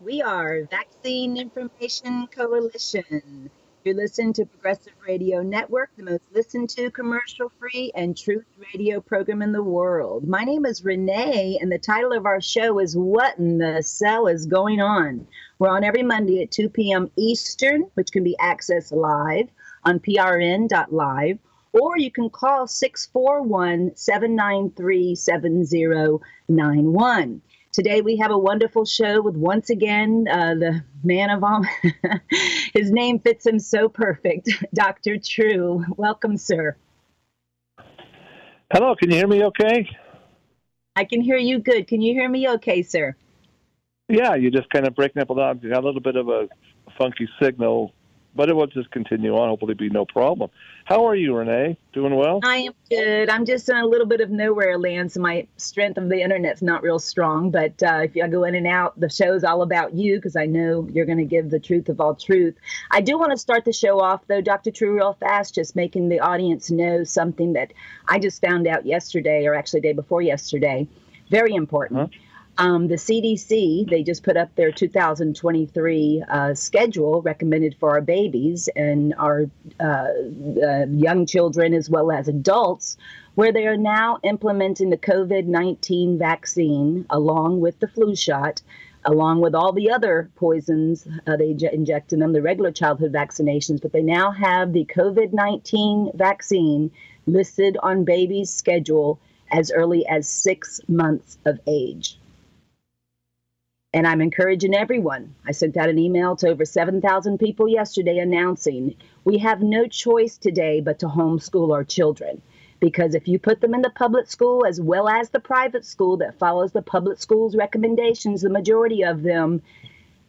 We are Vaccine Information Coalition. You're listening to Progressive Radio Network, the most listened to commercial free and truth radio program in the world. My name is Renee, and the title of our show is What in the Cell is Going On? We're on every Monday at 2 p.m. Eastern, which can be accessed live on prn.live, or you can call 641 793 7091. Today we have a wonderful show with once again uh, the man of all. His name fits him so perfect, Dr. True. Welcome, sir. Hello, can you hear me okay? I can hear you good. Can you hear me okay, sir? Yeah, you're just kind of breaking up a lot. You got a little bit of a funky signal but it will just continue on. Hopefully, be no problem. How are you, Renee? Doing well? I am good. I'm just in a little bit of nowhere land, so my strength of the internet's not real strong. But uh, if I go in and out, the show's all about you because I know you're going to give the truth of all truth. I do want to start the show off, though, Dr. True, real fast, just making the audience know something that I just found out yesterday, or actually day before yesterday. Very important. Huh? Um, the CDC, they just put up their 2023 uh, schedule recommended for our babies and our uh, uh, young children as well as adults, where they are now implementing the COVID 19 vaccine along with the flu shot. Along with all the other poisons uh, they inject in them, the regular childhood vaccinations, but they now have the COVID 19 vaccine listed on babies' schedule as early as six months of age. And I'm encouraging everyone. I sent out an email to over 7,000 people yesterday announcing we have no choice today but to homeschool our children. Because if you put them in the public school as well as the private school that follows the public school's recommendations, the majority of them,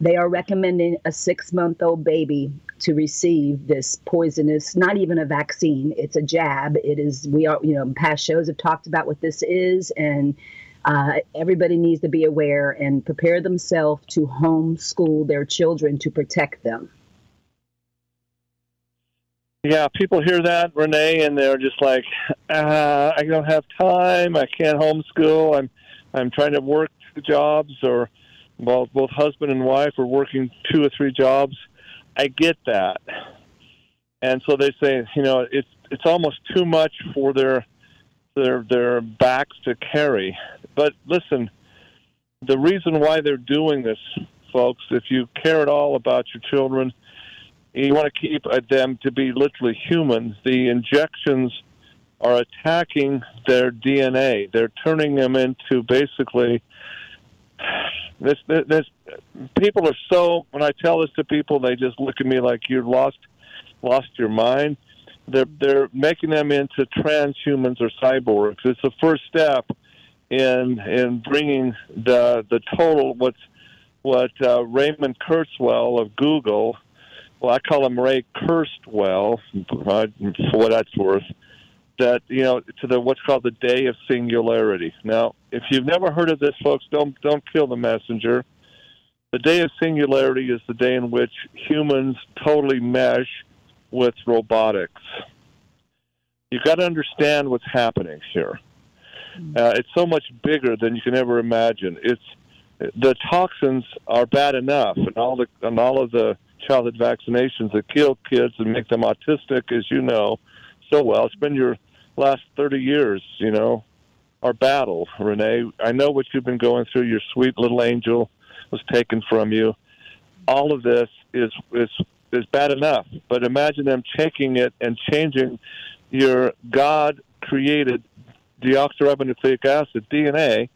they are recommending a six month old baby to receive this poisonous, not even a vaccine, it's a jab. It is, we are, you know, past shows have talked about what this is. And uh, everybody needs to be aware and prepare themselves to homeschool their children to protect them. Yeah, people hear that, Renee, and they're just like, uh, "I don't have time. I can't homeschool. I'm, I'm trying to work jobs, or well, both husband and wife are working two or three jobs." I get that, and so they say, you know, it's it's almost too much for their their their backs to carry. But listen, the reason why they're doing this, folks, if you care at all about your children, you want to keep them to be literally human. The injections are attacking their DNA. They're turning them into basically this, this, this people are so when I tell this to people they just look at me like you've lost lost your mind they're they're making them into transhumans or cyborgs. It's the first step in in bringing the the total what's what uh, Raymond Kurzweil of Google, well I call him Ray Kurzweil uh, for what that's worth. That you know to the what's called the day of singularity. Now, if you've never heard of this, folks, don't don't kill the messenger. The day of singularity is the day in which humans totally mesh with robotics. You've got to understand what's happening here. Hmm. Uh, it's so much bigger than you can ever imagine. It's the toxins are bad enough, and all the and all of the childhood vaccinations that kill kids and make them autistic, as you know so well. It's been your last thirty years, you know, our battle, Renee. I know what you've been going through. Your sweet little angel was taken from you. All of this is is is bad enough. But imagine them taking it and changing your God created deoxyribonucleic acid, DNA,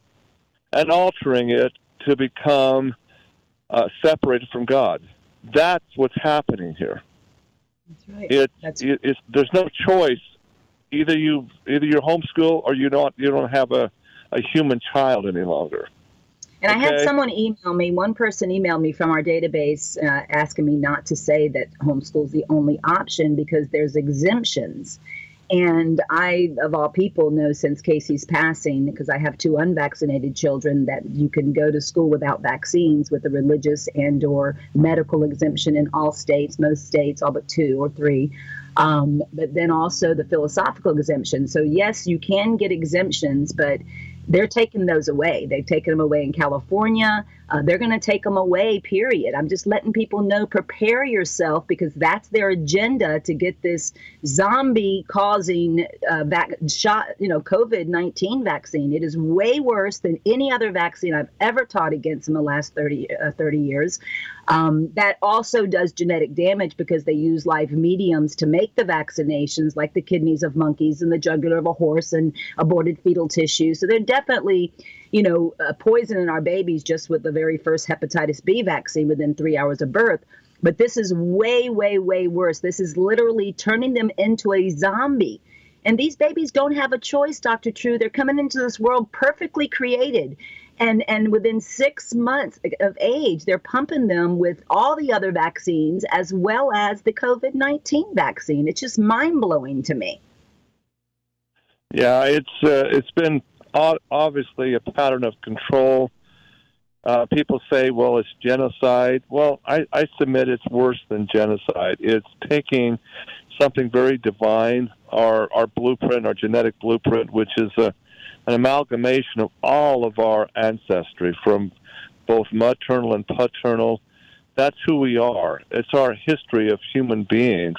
and altering it to become uh, separated from God. That's what's happening here. That's right. It, That's... it, it's, there's no choice. Either you either you're homeschool or you don't you don't have a, a human child any longer. And okay. I had someone email me, one person emailed me from our database uh, asking me not to say that homeschool is the only option because there's exemptions. And I, of all people, know since Casey's passing, because I have two unvaccinated children, that you can go to school without vaccines with a religious and or medical exemption in all states, most states, all but two or three. Um, but then also the philosophical exemption. So yes, you can get exemptions, but they're taking those away. They've taken them away in California. Uh, they're going to take them away, period. I'm just letting people know prepare yourself because that's their agenda to get this zombie causing uh, vac- shot, you know, COVID 19 vaccine. It is way worse than any other vaccine I've ever taught against in the last 30, uh, 30 years. Um, that also does genetic damage because they use live mediums to make the vaccinations, like the kidneys of monkeys and the jugular of a horse and aborted fetal tissue. So they're definitely, you know, uh, poisoning our babies just with the very first hepatitis B vaccine within three hours of birth. But this is way, way, way worse. This is literally turning them into a zombie. And these babies don't have a choice, Dr. True. They're coming into this world perfectly created and and within six months of age they're pumping them with all the other vaccines as well as the covid-19 vaccine it's just mind-blowing to me yeah it's uh, it's been obviously a pattern of control uh, people say, well, it's genocide. Well, I, I submit it's worse than genocide. It's taking something very divine, our, our blueprint, our genetic blueprint, which is a, an amalgamation of all of our ancestry from both maternal and paternal. That's who we are. It's our history of human beings,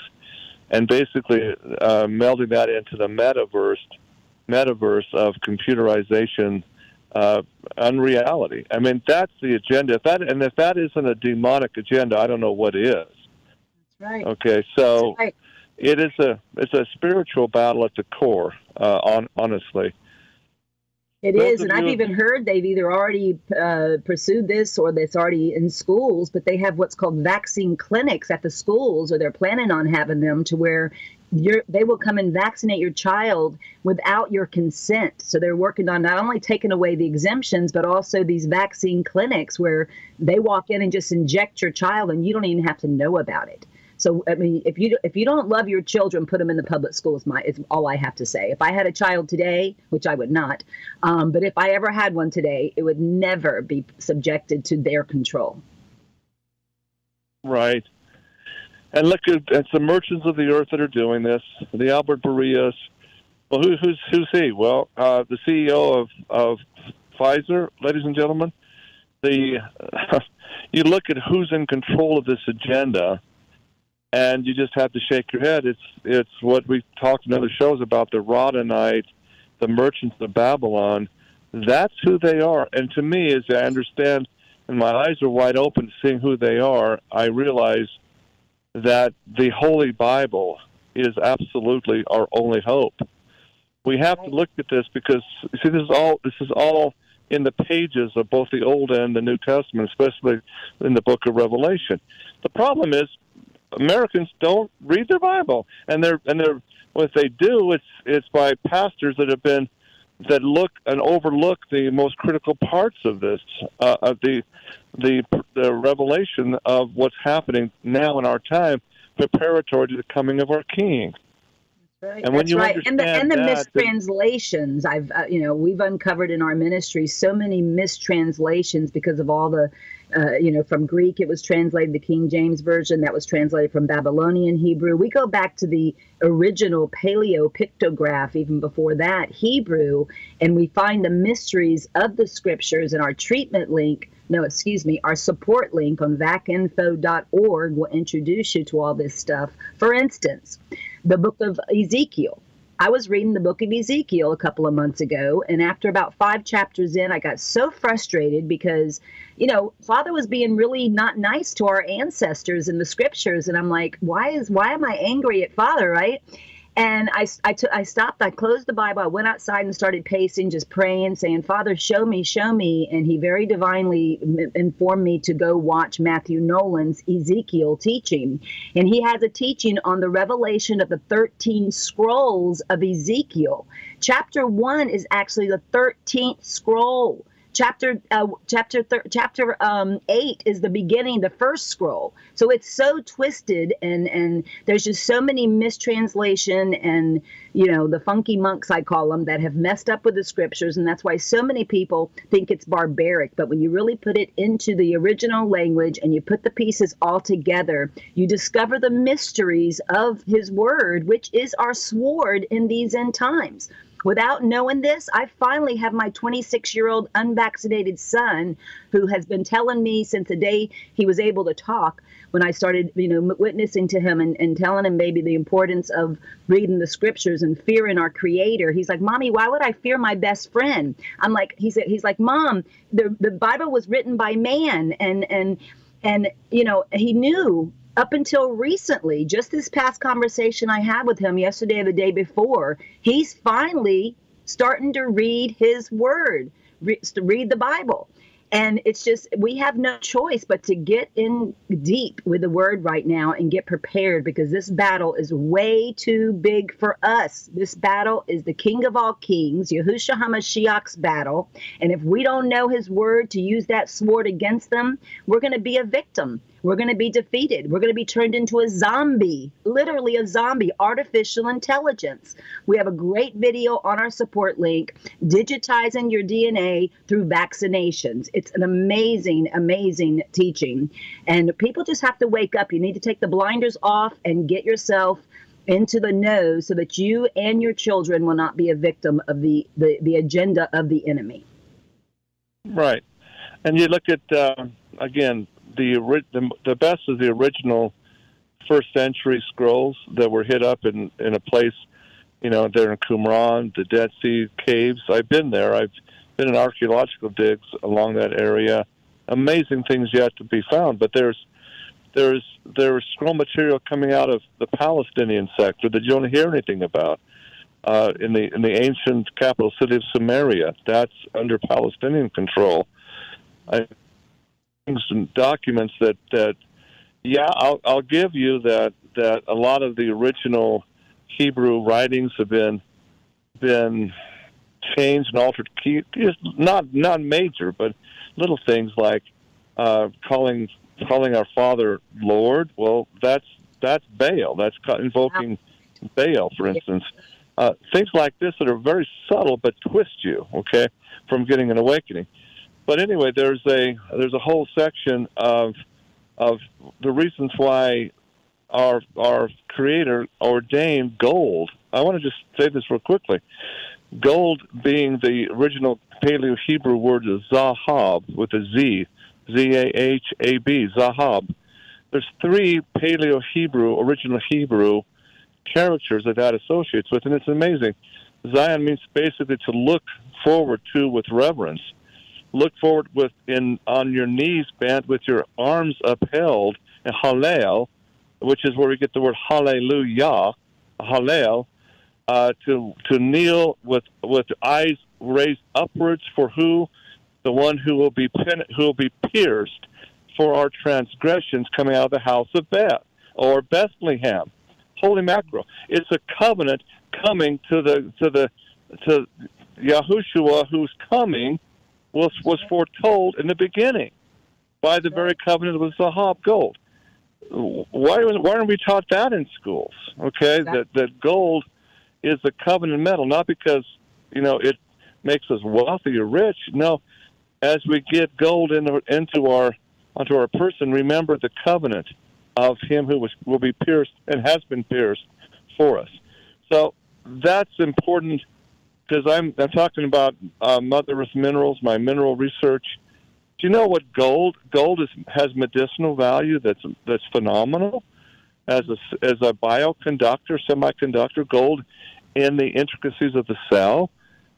and basically uh, melding that into the metaverse, metaverse of computerization, uh, unreality. I mean, that's the agenda. If that and if that isn't a demonic agenda, I don't know what is. That's right. Okay, so right. it is a it's a spiritual battle at the core. Uh, on honestly, it is, and I've even heard they've either already uh, pursued this or that's already in schools, but they have what's called vaccine clinics at the schools, or they're planning on having them to where they will come and vaccinate your child without your consent. So they're working on not only taking away the exemptions, but also these vaccine clinics where they walk in and just inject your child and you don't even have to know about it. So I mean, if you if you don't love your children, put them in the public schools. My is all I have to say. If I had a child today, which I would not, um, but if I ever had one today, it would never be subjected to their control. Right. And look, it's the merchants of the earth that are doing this. The Albert Bourlas. Well, who, who's who's he? Well, uh, the CEO of of Pfizer, ladies and gentlemen. The you look at who's in control of this agenda and you just have to shake your head. It's it's what we talked in other shows about the Radhanite, the merchants of Babylon. That's who they are. And to me, as I understand, and my eyes are wide open seeing who they are, I realize that the Holy Bible is absolutely our only hope. We have to look at this because see, this is all this is all in the pages of both the Old and the New Testament, especially in the Book of Revelation. The problem is Americans don't read their Bible, and they're and they're what they do. It's it's by pastors that have been that look and overlook the most critical parts of this uh, of the the the revelation of what's happening now in our time, preparatory to the coming of our King. Right. And when That's you right. And the and the that, mistranslations, I've uh, you know we've uncovered in our ministry so many mistranslations because of all the uh, you know, from Greek, it was translated the King James Version, that was translated from Babylonian Hebrew. We go back to the original Paleo pictograph, even before that, Hebrew, and we find the mysteries of the scriptures in our treatment link. No, excuse me, our support link on vacinfo.org will introduce you to all this stuff. For instance, the book of Ezekiel I was reading the book of Ezekiel a couple of months ago, and after about five chapters in, I got so frustrated because, you know, Father was being really not nice to our ancestors in the scriptures, and I'm like, why is why am I angry at Father, right? And I, I, t- I stopped, I closed the Bible, I went outside and started pacing, just praying, saying, Father, show me, show me. And he very divinely m- informed me to go watch Matthew Nolan's Ezekiel teaching. And he has a teaching on the revelation of the 13 scrolls of Ezekiel. Chapter one is actually the 13th scroll chapter uh, chapter thir- chapter um, eight is the beginning, the first scroll. So it's so twisted, and and there's just so many mistranslation and you know the funky monks I call them that have messed up with the scriptures, and that's why so many people think it's barbaric. But when you really put it into the original language and you put the pieces all together, you discover the mysteries of His Word, which is our sword in these end times. Without knowing this, I finally have my 26 year old unvaccinated son who has been telling me since the day he was able to talk when I started, you know, witnessing to him and, and telling him maybe the importance of reading the scriptures and fearing our creator. He's like, Mommy, why would I fear my best friend? I'm like, he said, he's like, Mom, the, the Bible was written by man and and and you know, he knew up until recently, just this past conversation I had with him yesterday or the day before, he's finally starting to read his word, re- read the Bible. And it's just, we have no choice but to get in deep with the word right now and get prepared because this battle is way too big for us. This battle is the King of all kings, Yahushua HaMashiach's battle. And if we don't know his word to use that sword against them, we're going to be a victim. We're going to be defeated. We're going to be turned into a zombie, literally a zombie, artificial intelligence. We have a great video on our support link, digitizing your DNA through vaccinations. It's an amazing, amazing teaching. And people just have to wake up. You need to take the blinders off and get yourself into the know so that you and your children will not be a victim of the, the, the agenda of the enemy. Right. And you look at, uh, again, the, the the best is the original first century scrolls that were hid up in in a place, you know, there in Qumran, the Dead Sea caves. I've been there. I've been in archaeological digs along that area. Amazing things yet to be found, but there's there's there's scroll material coming out of the Palestinian sector that you don't hear anything about. Uh, in the in the ancient capital city of Samaria, that's under Palestinian control. I and documents that that yeah, I'll I'll give you that that a lot of the original Hebrew writings have been been changed and altered. Just not not major, but little things like uh, calling calling our Father Lord. Well, that's that's Baal. That's invoking Baal, for instance. Uh, things like this that are very subtle but twist you, okay, from getting an awakening but anyway, there's a there's a whole section of of the reasons why our our creator ordained gold. I want to just say this real quickly. Gold being the original Paleo Hebrew word zahab with a Z, Z A H A B, zahab. There's three Paleo Hebrew, original Hebrew characters that that associates with, and it's amazing. Zion means basically to look forward to with reverence look forward with in on your knees bent with your arms upheld and hallel, which is where we get the word hallelujah, hallel, uh, to to kneel with with eyes raised upwards for who the one who will be pen, who will be pierced for our transgressions coming out of the house of Beth or Bethlehem. Holy mackerel! It's a covenant coming to the to the to Yahushua who's coming was was foretold in the beginning by the very covenant with Zahab gold. Why why aren't we taught that in schools? Okay, that that gold is the covenant metal, not because you know it makes us wealthy or rich. No, as we get gold into into our onto our person, remember the covenant of Him who was will be pierced and has been pierced for us. So that's important because I'm I'm talking about uh, mother earth minerals, my mineral research. Do you know what gold? Gold is, has medicinal value that's that's phenomenal as a as a bioconductor, semiconductor. Gold in the intricacies of the cell.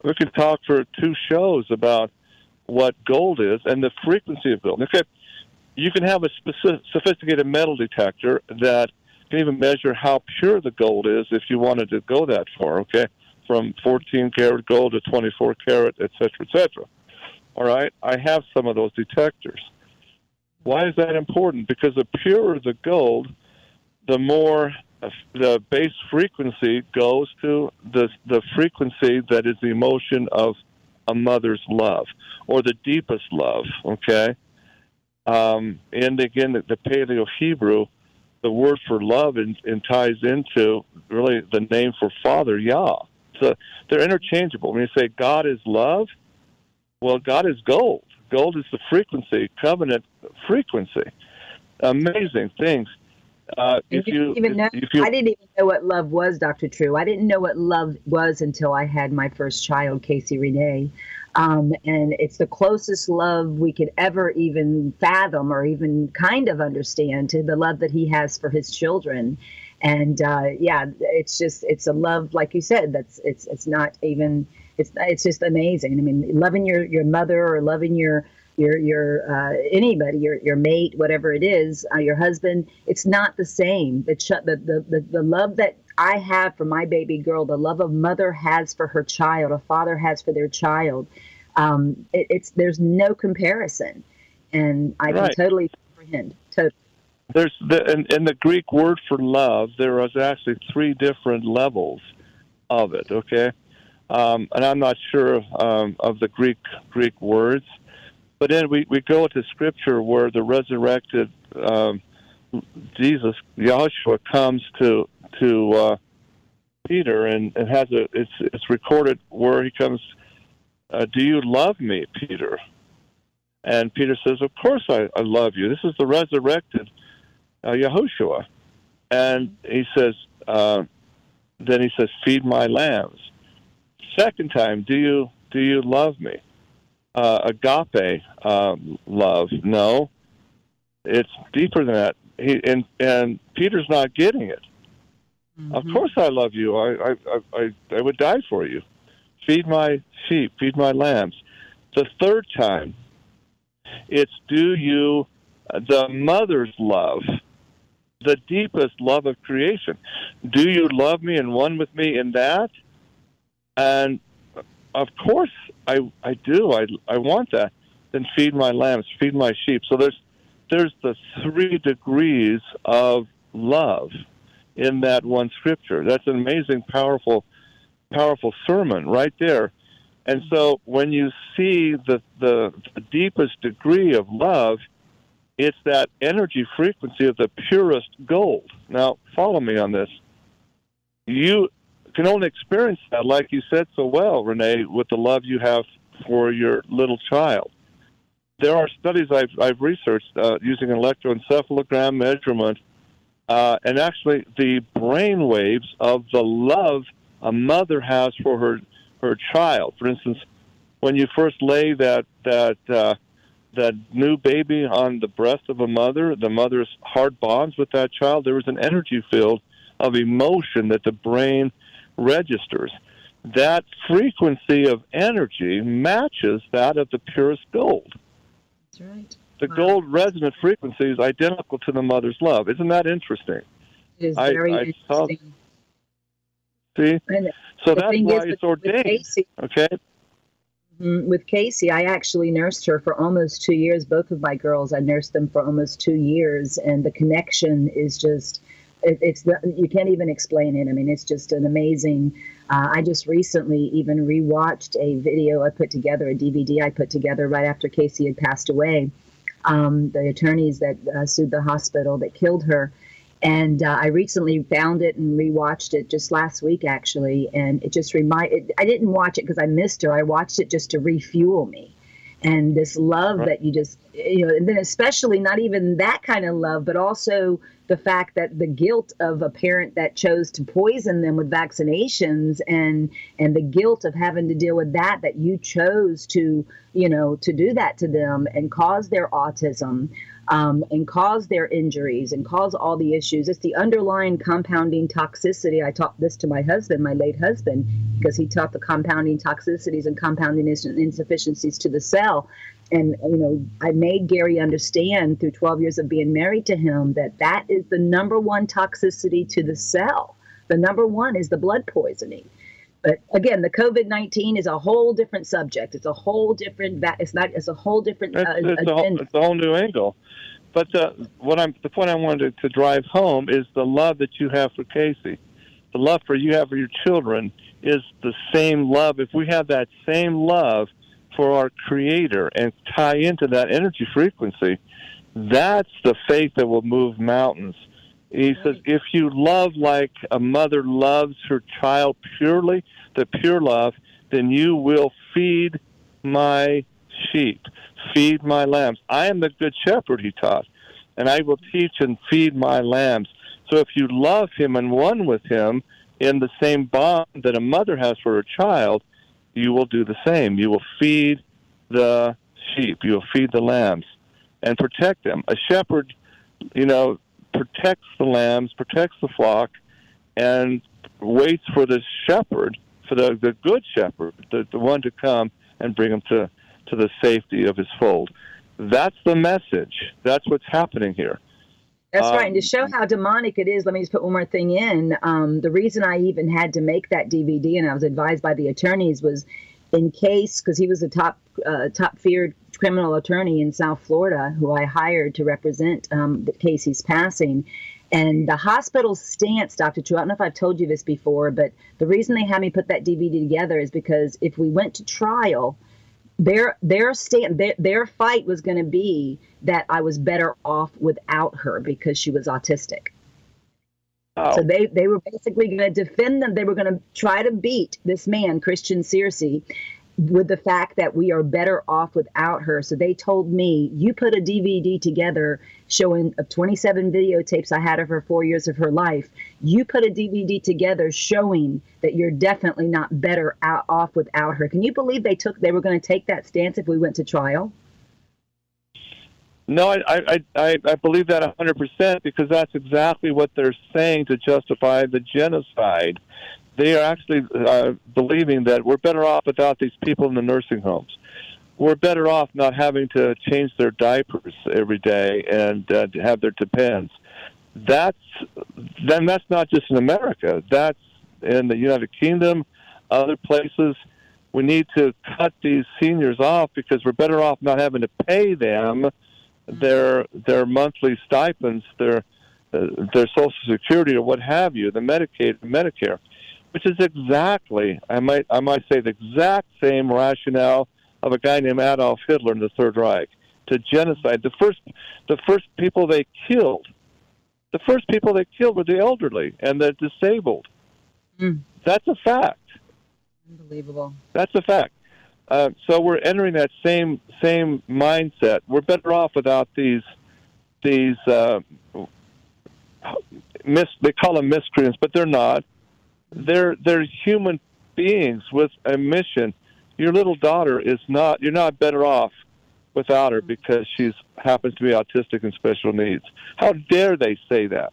We could talk for two shows about what gold is and the frequency of gold. Okay, you can have a specific, sophisticated metal detector that can even measure how pure the gold is if you wanted to go that far. Okay from 14 karat gold to 24 karat, et cetera, et cetera. All right, I have some of those detectors. Why is that important? Because the purer the gold, the more the base frequency goes to the the frequency that is the emotion of a mother's love or the deepest love. Okay, um, and again, the, the Paleo Hebrew, the word for love and ties into really the name for Father Yah. So they're interchangeable. When you say God is love, well, God is gold. Gold is the frequency, covenant frequency. Amazing things. Uh, if you, even know, if you, I didn't even know what love was, Dr. True. I didn't know what love was until I had my first child, Casey Renee. Um, and it's the closest love we could ever even fathom or even kind of understand to the love that he has for his children. And uh, yeah, it's just it's a love, like you said, that's it's it's not even it's it's just amazing. I mean, loving your your mother or loving your your your uh, anybody, your your mate, whatever it is, uh, your husband. It's not the same. The, ch- the the the the love that I have for my baby girl, the love a mother has for her child, a father has for their child. Um, it, it's there's no comparison, and I Right. can totally comprehend. Totally. There's the, in, in the Greek word for love, there was actually three different levels of it. Okay, um, and I'm not sure um, of the Greek Greek words, but then we, we go to Scripture where the resurrected um, Jesus Yahushua comes to to uh, Peter and, and has a it's it's recorded where he comes. Uh, Do you love me, Peter? And Peter says, Of course I, I love you. This is the resurrected uh, Yahushua. And he says, uh, then he says, feed my lambs. Second time, do you do you love me? Uh, agape uh, love? No, it's deeper than that. He and and Peter's not getting it. Of course, I love you. I, I I I would die for you. Feed my sheep. Feed my lambs. The third time, it's do you the mother's love the deepest love of creation. Do you love me and one with me in that? And of course, I I do. I I want that. Then feed my lambs, feed my sheep. So there's there's the three degrees of love in that one scripture. That's an amazing, powerful, powerful sermon right there. And so when you see the the, the deepest degree of love, it's that energy frequency of the purest gold. Now, follow me on this. You can only experience that, like you said so well, Renee, with the love you have for your little child. There are studies I've, I've researched uh, using electroencephalogram measurement, uh, and actually the brain waves of the love a mother has for her her child. For instance, when you first lay that that uh, that new baby on the breast of a mother, the mother's heart bonds with that child. There is an energy field of emotion that the brain registers. That frequency of energy matches that of the purest gold. That's right. The Wow. gold resonant frequency is identical to the mother's love. Isn't that interesting? It is I- very I saw- interesting. See? So the that's why is, it's ordained. Okay? Mhm. With Casey, I actually nursed her for almost two years. Both of my girls, I nursed them for almost two years, and the connection is just. It, it's the, you can't even explain it. I mean, it's just an amazing. Uh, I just recently even rewatched a video I put together, a DVD I put together right after Casey had passed away. Um, the attorneys that uh, sued the hospital that killed her, and uh, I recently found it and rewatched it just last week actually, and it just reminded. I didn't watch it because I missed her. I watched it just to refuel me, and this love Right. that you just you know, and then especially not even that kind of love, but also the fact that the guilt of a parent that chose to poison them with vaccinations and and the guilt of having to deal with that that you chose to you know to do that to them and cause their autism um, and cause their injuries and cause all the issues. It's the underlying compounding toxicity. I taught this to my husband, my late husband, because he taught the compounding toxicities and compounding insufficiencies to the cell. And you know, I made Gary understand through 12 years of being married to him that that is the number one toxicity to the cell. The number one is the blood poisoning. But again, the COVID 19 is a whole different subject. It's a whole different. va- It's not. It's a whole different. It's, Uh, it's, a, whole, it's a whole new angle. But uh, what I'm the point I wanted to drive home is the love that you have for Casey, the love for you have for your children is the same love. If we have that same love for our Creator and tie into that energy frequency, that's the faith that will move mountains. He says, if you love like a mother loves her child purely, the pure love, then you will feed my sheep, feed my lambs. I am the good shepherd, he taught. and I will teach and feed my lambs. So if you love him and one with him in the same bond that a mother has for her child, you will do the same. You will feed the sheep, you will feed the lambs and protect them. A shepherd, you know, protects the lambs, protects the flock, and waits for the shepherd, for the, the good shepherd, the, the one to come and bring them to, to the safety of his fold. That's the message. That's what's happening here. That's um, right. And to show how demonic it is, let me just put one more thing in. Um, the reason I even had to make that DVD, and I was advised by the attorneys, was in case because he was a top uh, top feared criminal attorney in South Florida who I hired to represent um, the Casey's passing. And the hospital's stance, Dr. True, I don't know if I've told you this before, but the reason they had me put that DVD together is because if we went to trial, their their stand their, their fight was going to be that I was better off without her because she was autistic. Oh. So they they were basically going to defend them. They were going to try to beat this man, Christian Searcy, with the fact that we are better off without her. So they told me, you put a DVD together showing of 27 videotapes I had of her four years of her life. You put a DVD together showing that you're definitely not better out, off without her. Can you believe they took they were going to take that stance if we went to trial? No, I, I, I, I believe that 100% because that's exactly what they're saying to justify the genocide they are actually uh, believing that we're better off without these people in the nursing homes. We're better off not having to change their diapers every day and uh, have their depends. That's then that's not just in America. That's in the United Kingdom, other places. We need to cut these seniors off because we're better off not having to pay them their their monthly stipends, their uh, their Social Security or what have you, the Medicaid, Medicare which is exactly, I might, I might say, the exact same rationale of a guy named Adolf Hitler in the Third Reich to genocide. The first, the first people they killed, the first people they killed were the elderly and the disabled. Mm. That's a fact. Unbelievable. That's a fact. Uh, so we're entering that same same mindset. We're better off without these these uh, mis- they call them miscreants, but they're not they're they're human beings with a mission. Your little daughter is not. You're not better off without her because she's happens to be autistic and special needs. How dare they say that?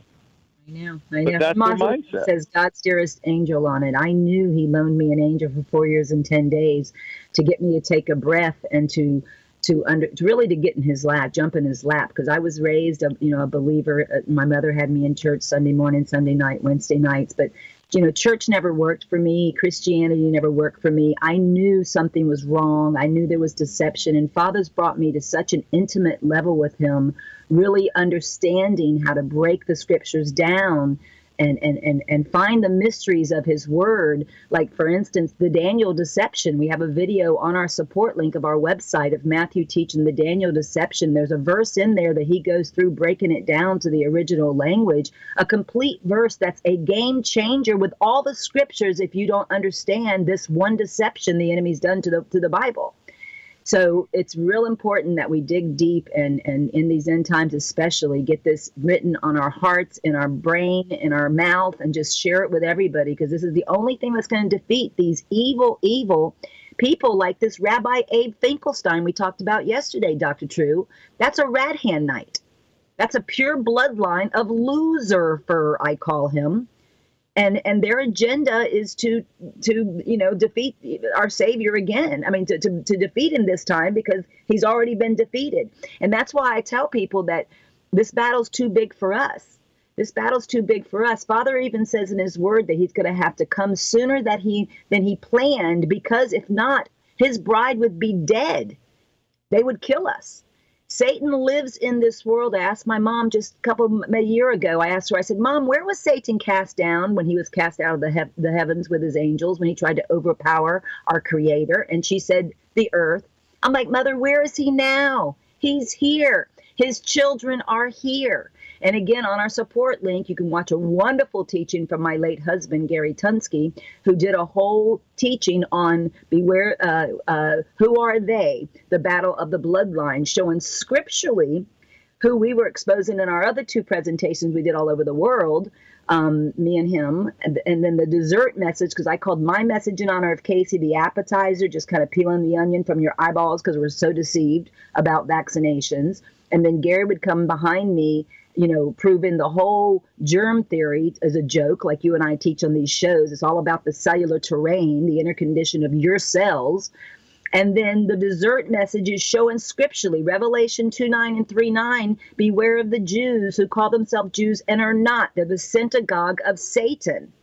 I know. I know. But that's their mindset. says God's dearest angel on it. I knew He loaned me an angel for four years and ten days to get me to take a breath and to to under to really to get in his lap, jump in his lap, because I was raised a you know a believer. Uh, my mother had me in church Sunday morning, Sunday night, Wednesday nights, but you know, church never worked for me. Christianity never worked for me. I knew something was wrong. I knew there was deception. And Father's brought me to such an intimate level with Him, really understanding how to break the scriptures down and, and, and, and find the mysteries of his word. Like, for instance, the Daniel deception. We have a video on our support link of our website of Matthew teaching the Daniel deception. There's a verse in there that he goes through breaking it down to the original language, a complete verse that's a game changer with all the scriptures if you don't understand this one deception the enemy's done to the to the Bible. So it's real important that we dig deep and, and in these end times, especially, get this written on our hearts, in our brain, in our mouth, and just share it with everybody because this is the only thing that's going to defeat these evil, evil people like this Rabbi Abe Finkelstein we talked about yesterday, Dr. True. That's a Radhanite. That's a pure bloodline of Lucifer, I call him and and their agenda is to to you know defeat our savior again. I mean to, to, to defeat him this time because he's already been defeated. And that's why i tell people that this battle's too big for us. This battle's too big for us. Father even says in his word that he's going to have to come sooner that he than he planned because if not his bride would be dead. They would kill us Satan lives in this world. I asked my mom just a couple a year ago. I asked her. I said, "Mom, where was Satan cast down when he was cast out of the he- the heavens with his angels when he tried to overpower our Creator?" And she said, "The earth." I'm like, "Mother, where is he now? He's here. His children are here." And again, on our support link, you can watch a wonderful teaching from my late husband, Gary Tunsky, who did a whole teaching on beware, uh, uh, who are they? The battle of the bloodline, showing scripturally who we were exposing in our other two presentations we did all over the world, um, me and him. And, and then the dessert message, because I called my message in honor of Casey the appetizer, just kind of peeling the onion from your eyeballs because we're so deceived about vaccinations. And then Gary would come behind me you know, proving the whole germ theory as a joke, like you and I teach on these shows. It's all about the cellular terrain, the inner condition of your cells. And then the dessert message is showing scripturally Revelation 2 9 and 3 9. Beware of the Jews who call themselves Jews and are not. They're the synagogue of Satan.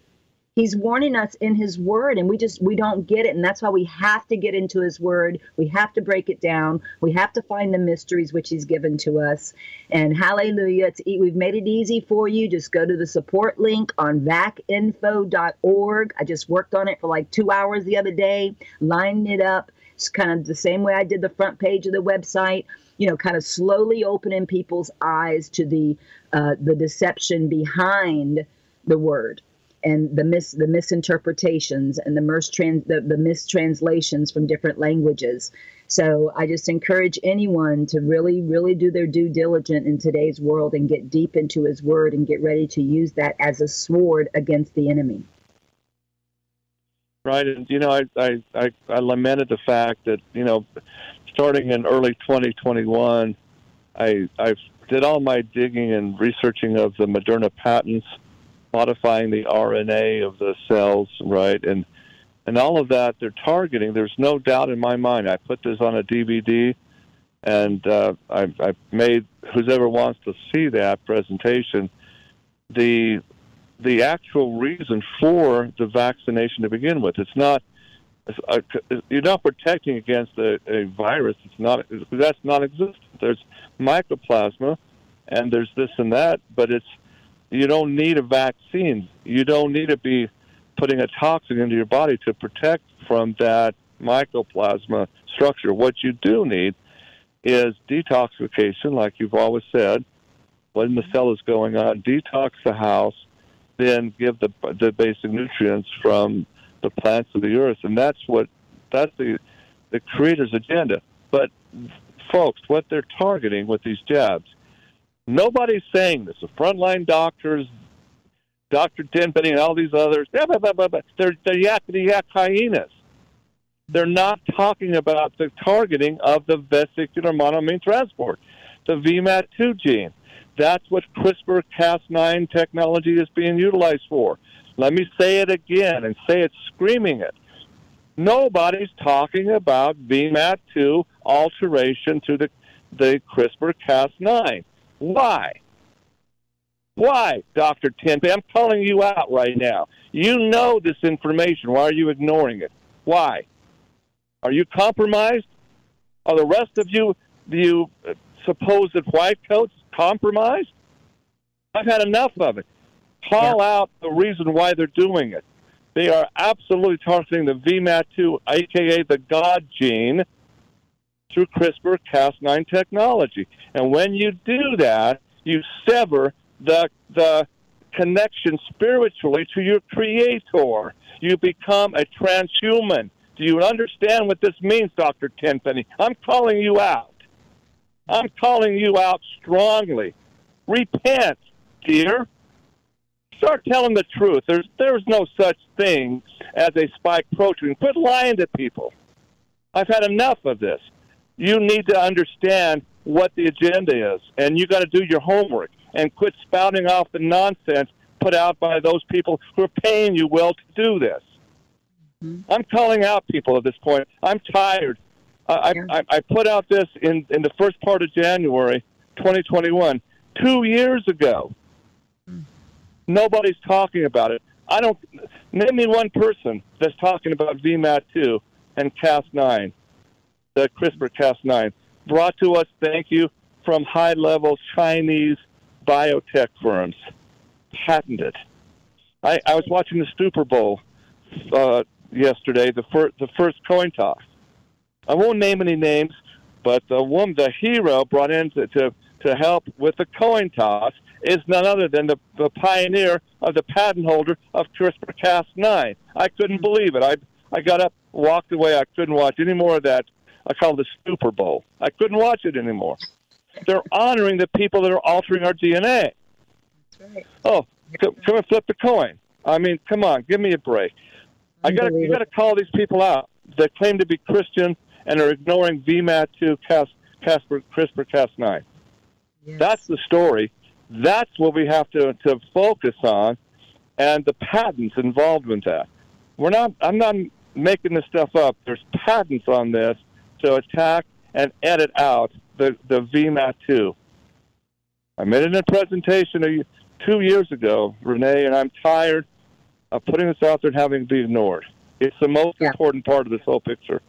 He's warning us in his word, and we just we don't get it. And that's why we have to get into his word. We have to break it down. We have to find the mysteries which he's given to us. And hallelujah. It's we've made it easy for you. Just go to the support link on vacinfo.org. I just worked on it for like two hours the other day, lining it up it's kind of the same way I did the front page of the website. You know, kind of slowly opening people's eyes to the uh, the deception behind the word and the mis the misinterpretations and the, mistrans- the, the mistranslations from different languages. So I just encourage anyone to really, really do their due diligence in today's world and get deep into His Word and get ready to use that as a sword against the enemy right? And you know, I, I I I lamented the fact that you know, starting in early 2021, I I did all my digging and researching of the Moderna patents, modifying the RNA of the cells, right, and and all of that they're targeting. There's no doubt in my mind. I put this on a DVD, and uh, I, I made whoever wants to see that presentation. The the actual reason for the vaccination to begin with. It's not uh, you're not protecting against a, a virus. It's not that's non-existent. There's mycoplasma, and there's this and that, but it's you don't need a vaccine. You don't need to be putting a toxin into your body to protect from that mycoplasma structure. What you do need is detoxification, like you've always said, when the cell is going on, detox the house, then give the the basic nutrients from the plants of the earth, and that's what that's the the creator's agenda. But folks, what they're targeting with these jabs, nobody's saying this. The frontline doctors, Dr. Tenpenny, and all these others, blah, blah, blah, they're they're yakety yak hyenas. They're not talking about the targeting of the vesicular monoamine transport, the VMAT2 gene. That's what CRISPR Cas9 technology is being utilized for. Let me say it again and say it screaming it. Nobody's talking about VMAT2 alteration to the, the CRISPR Cas9. Why? Why, Dr. Tempe? I'm calling you out right now. You know this information. Why are you ignoring it? Why? Are you compromised? Are the rest of you, you uh, supposed white coats, compromised? I've had enough of it. Call yeah. out the reason why they're doing it. They are absolutely targeting the VMAT2, aka the God gene, through CRISPR Cas9 technology. And when you do that, you sever the the connection spiritually to your creator. You become a transhuman. Do you understand what this means, Dr. Tenpenny? I'm calling you out. I'm calling you out strongly. Repent, dear. Start telling the truth. There's there's no such thing as a spike protein. Quit lying to people. I've had enough of this. You need to understand what the agenda is, and you got to do your homework and quit spouting off the nonsense put out by those people who are paying you well to do this. Mm-hmm. I'm calling out people at this point. I'm tired I, I, I put out this in, in the first part of January 2021, two years ago. Nobody's talking about it. I don't name me one person that's talking about VMAT2 and Cas9, the CRISPR Cas9, brought to us, thank you, from high level Chinese biotech firms, patented. I, I was watching the Super Bowl uh, yesterday, the, fir- the first coin toss. I won't name any names, but the woman, the hero brought in to, to, to help with the coin toss is none other than the, the pioneer of the patent holder of CRISPR Cas9. I couldn't hmm. believe it. I, I got up, walked away. I couldn't watch any more of that. I call it the Super Bowl. I couldn't watch it anymore. They're honoring the people that are altering our DNA. Right. Oh, come, come and flip the coin. I mean, come on, give me a break. I got you got to call these people out that claim to be Christian and are ignoring VMAT2 Casper, CRISPR Cas9. Yes. That's the story. That's what we have to, to focus on, and the patents involved with that. We're not. I'm not making this stuff up. There's patents on this to attack and edit out the the VMAT2. I made it in a presentation a, two years ago, Renee, and I'm tired of putting this out there and having it be ignored. It's the most Yeah. important part of this whole picture.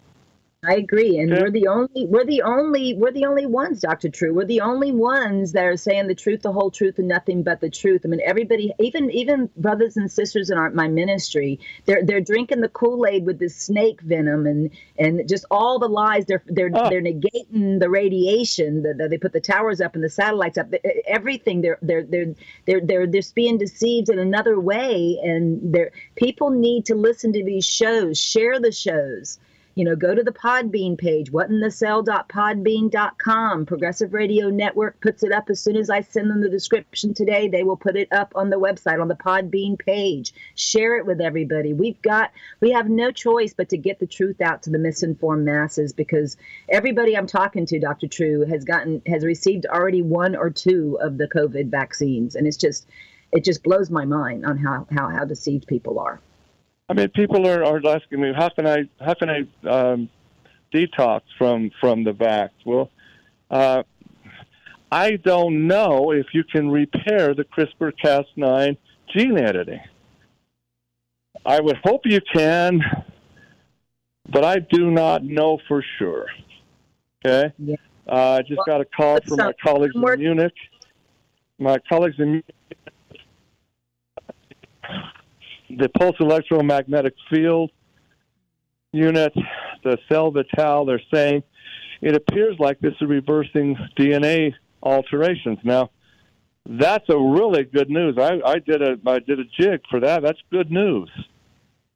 I agree, and Okay. we're the only we're the only we're the only ones, Doctor True. We're the only ones that are saying the truth, the whole truth, and nothing but the truth. I mean, everybody, even even brothers and sisters in our my ministry, they're they're drinking the Kool Aid with this snake venom and and just all the lies. They're they're Oh. they're negating the radiation. The, the, they put the towers up and the satellites up. Everything. They're they're they're they're they're just being deceived in another way. And they're people need to listen to these shows, share the shows you know, go to the Podbean page, whatinthecell.podbean.com. Progressive Radio Network puts it up as soon as I send them the description today. They will put it up on the website on the Podbean page. Share it with everybody. We've got, we have no choice but to get the truth out to the misinformed masses because everybody I'm talking to, Dr. True, has gotten, has received already one or two of the COVID vaccines. And it's just, it just blows my mind on how, how, how deceived people are. I mean, people are, are asking me, how can I how can I um, detox from from the vax? Well, uh, I don't know if you can repair the CRISPR-Cas9 gene editing. I would hope you can, but I do not know for sure. Okay, Yeah. uh, I just Well, got a call from my colleagues in Munich. My colleagues in Munich the pulse electromagnetic field unit, the cell vital, they're saying it appears like this is reversing DNA alterations. Now, that's a really good news. I, I did a I did a jig for that. That's good news.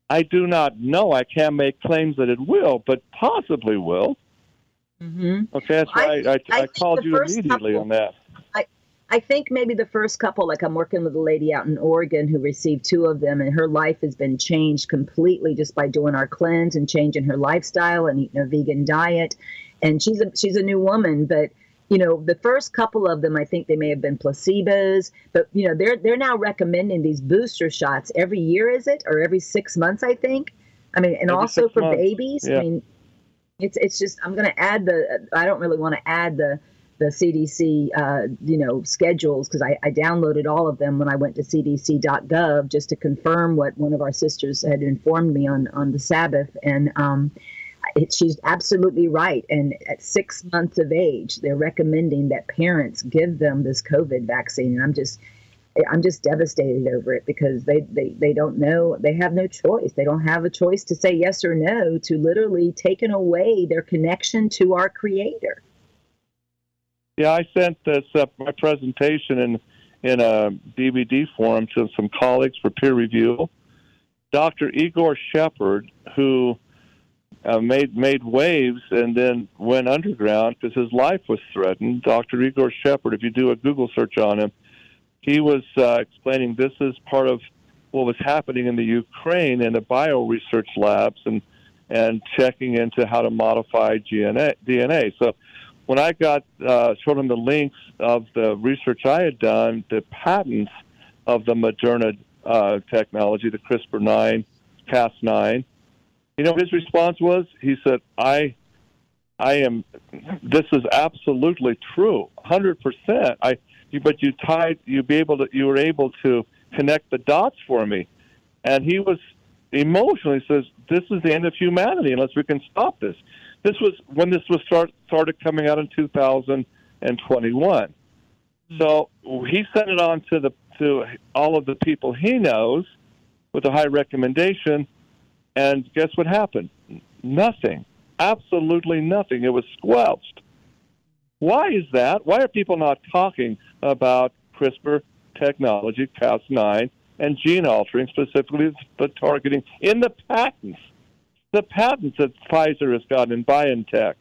I do not know. I can't make claims that it will, but possibly will. Mm-hmm. Okay, that's why I, I, I I called you immediately couple- on that. I think maybe the first couple, like I'm working with a lady out in Oregon who received two of them, and her life has been changed completely just by doing our cleanse and changing her lifestyle and eating a vegan diet. And she's a she's a new woman, but you know the first couple of them, I think they may have been placebos, but you know they're they're now recommending these booster shots every year, is it, or every six months? I think. I mean, and Every also for months, babies. yeah. I mean, it's it's just I'm going to add the. I don't really want to add the the CDC, uh, you know, schedules because I, I downloaded all of them when I went to CDC.gov just to confirm what one of our sisters had informed me on on the Sabbath, and um, it, she's absolutely right. And at six months of age, they're recommending that parents give them this COVID vaccine, and I'm just. I'm just devastated over it because they, they, they don't know, they have no choice. They don't have a choice to say yes or no to literally taking away their connection to our creator. Yeah, I sent this uh, my presentation in in a DVD form to some colleagues for peer review. Dr. Igor Shepherd, who uh, made made waves and then went underground because his life was threatened. Dr. Igor Shepherd, if you do a Google search on him, he was uh, explaining this is part of what was happening in the Ukraine in the bio research labs and and checking into how to modify DNA. DNA. So when I got uh, showed him the links of the research I had done, the patents of the Moderna uh, technology, the CRISPR-9, Cas9, you know, his response was he said, "I, I am. This is absolutely true, hundred percent. I, you, but you tied, you be able to, you were able to connect the dots for me." And he was Emotionally says, "This is the end of humanity unless we can stop this." This was when this was start, started coming out in 2021. Hmm. So he sent it on to the to all of the people he knows with a high recommendation, and guess what happened? Nothing. Absolutely nothing. It was squelched. Why is that? Why are people not talking about CRISPR technology, Cas9, and gene altering, specifically the targeting in the patents? The patents that Pfizer has gotten in BioNTech.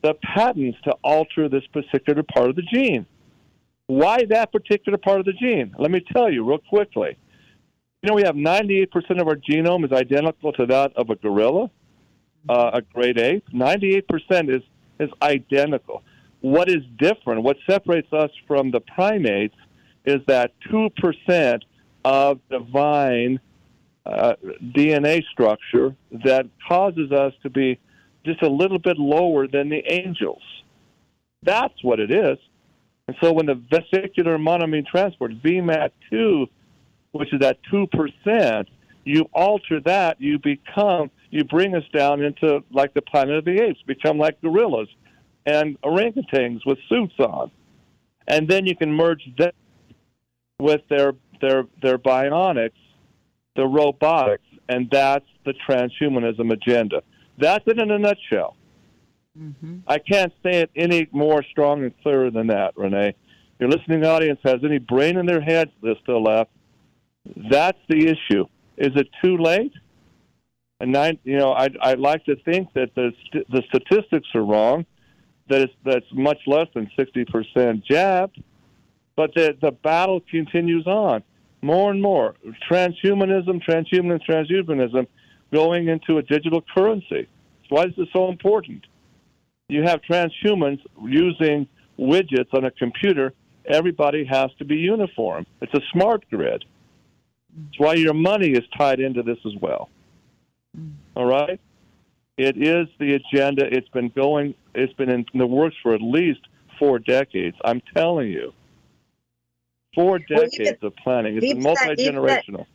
the patents to alter this particular part of the gene. Why that particular part of the gene? Let me tell you real quickly. You know, we have 98% of our genome is identical to that of a gorilla, uh, a great ape. 98% is, is identical. What is different, what separates us from the primates, is that 2% of divine uh, DNA structure that causes us to be just a little bit lower than the angels. That's what it is. And so when the vesicular monoamine transport, VMAT2, which is at 2%, you alter that, you become, you bring us down into like the planet of the apes, become like gorillas and orangutans with suits on. And then you can merge them with their, their, their bionics, the robotics, and that's the transhumanism agenda. That's it in a nutshell. Mm-hmm. I can't say it any more strong and clearer than that, Renee. Your listening audience has any brain in their head that's still left. That's the issue. Is it too late? And nine, you know, I'd, I'd like to think that the st- the statistics are wrong. That it's that's much less than sixty percent jabbed, but the the battle continues on. More and more transhumanism, transhumanism, transhumanism, going into a digital currency. Why is this so important? you have transhumans using widgets on a computer, everybody has to be uniform. It's a smart grid. That's why your money is tied into this as well. Mm. All right? It is the agenda. It's been going, it's been in the works for at least four decades. I'm telling you. Four decades well, even, of planning. It's multi generational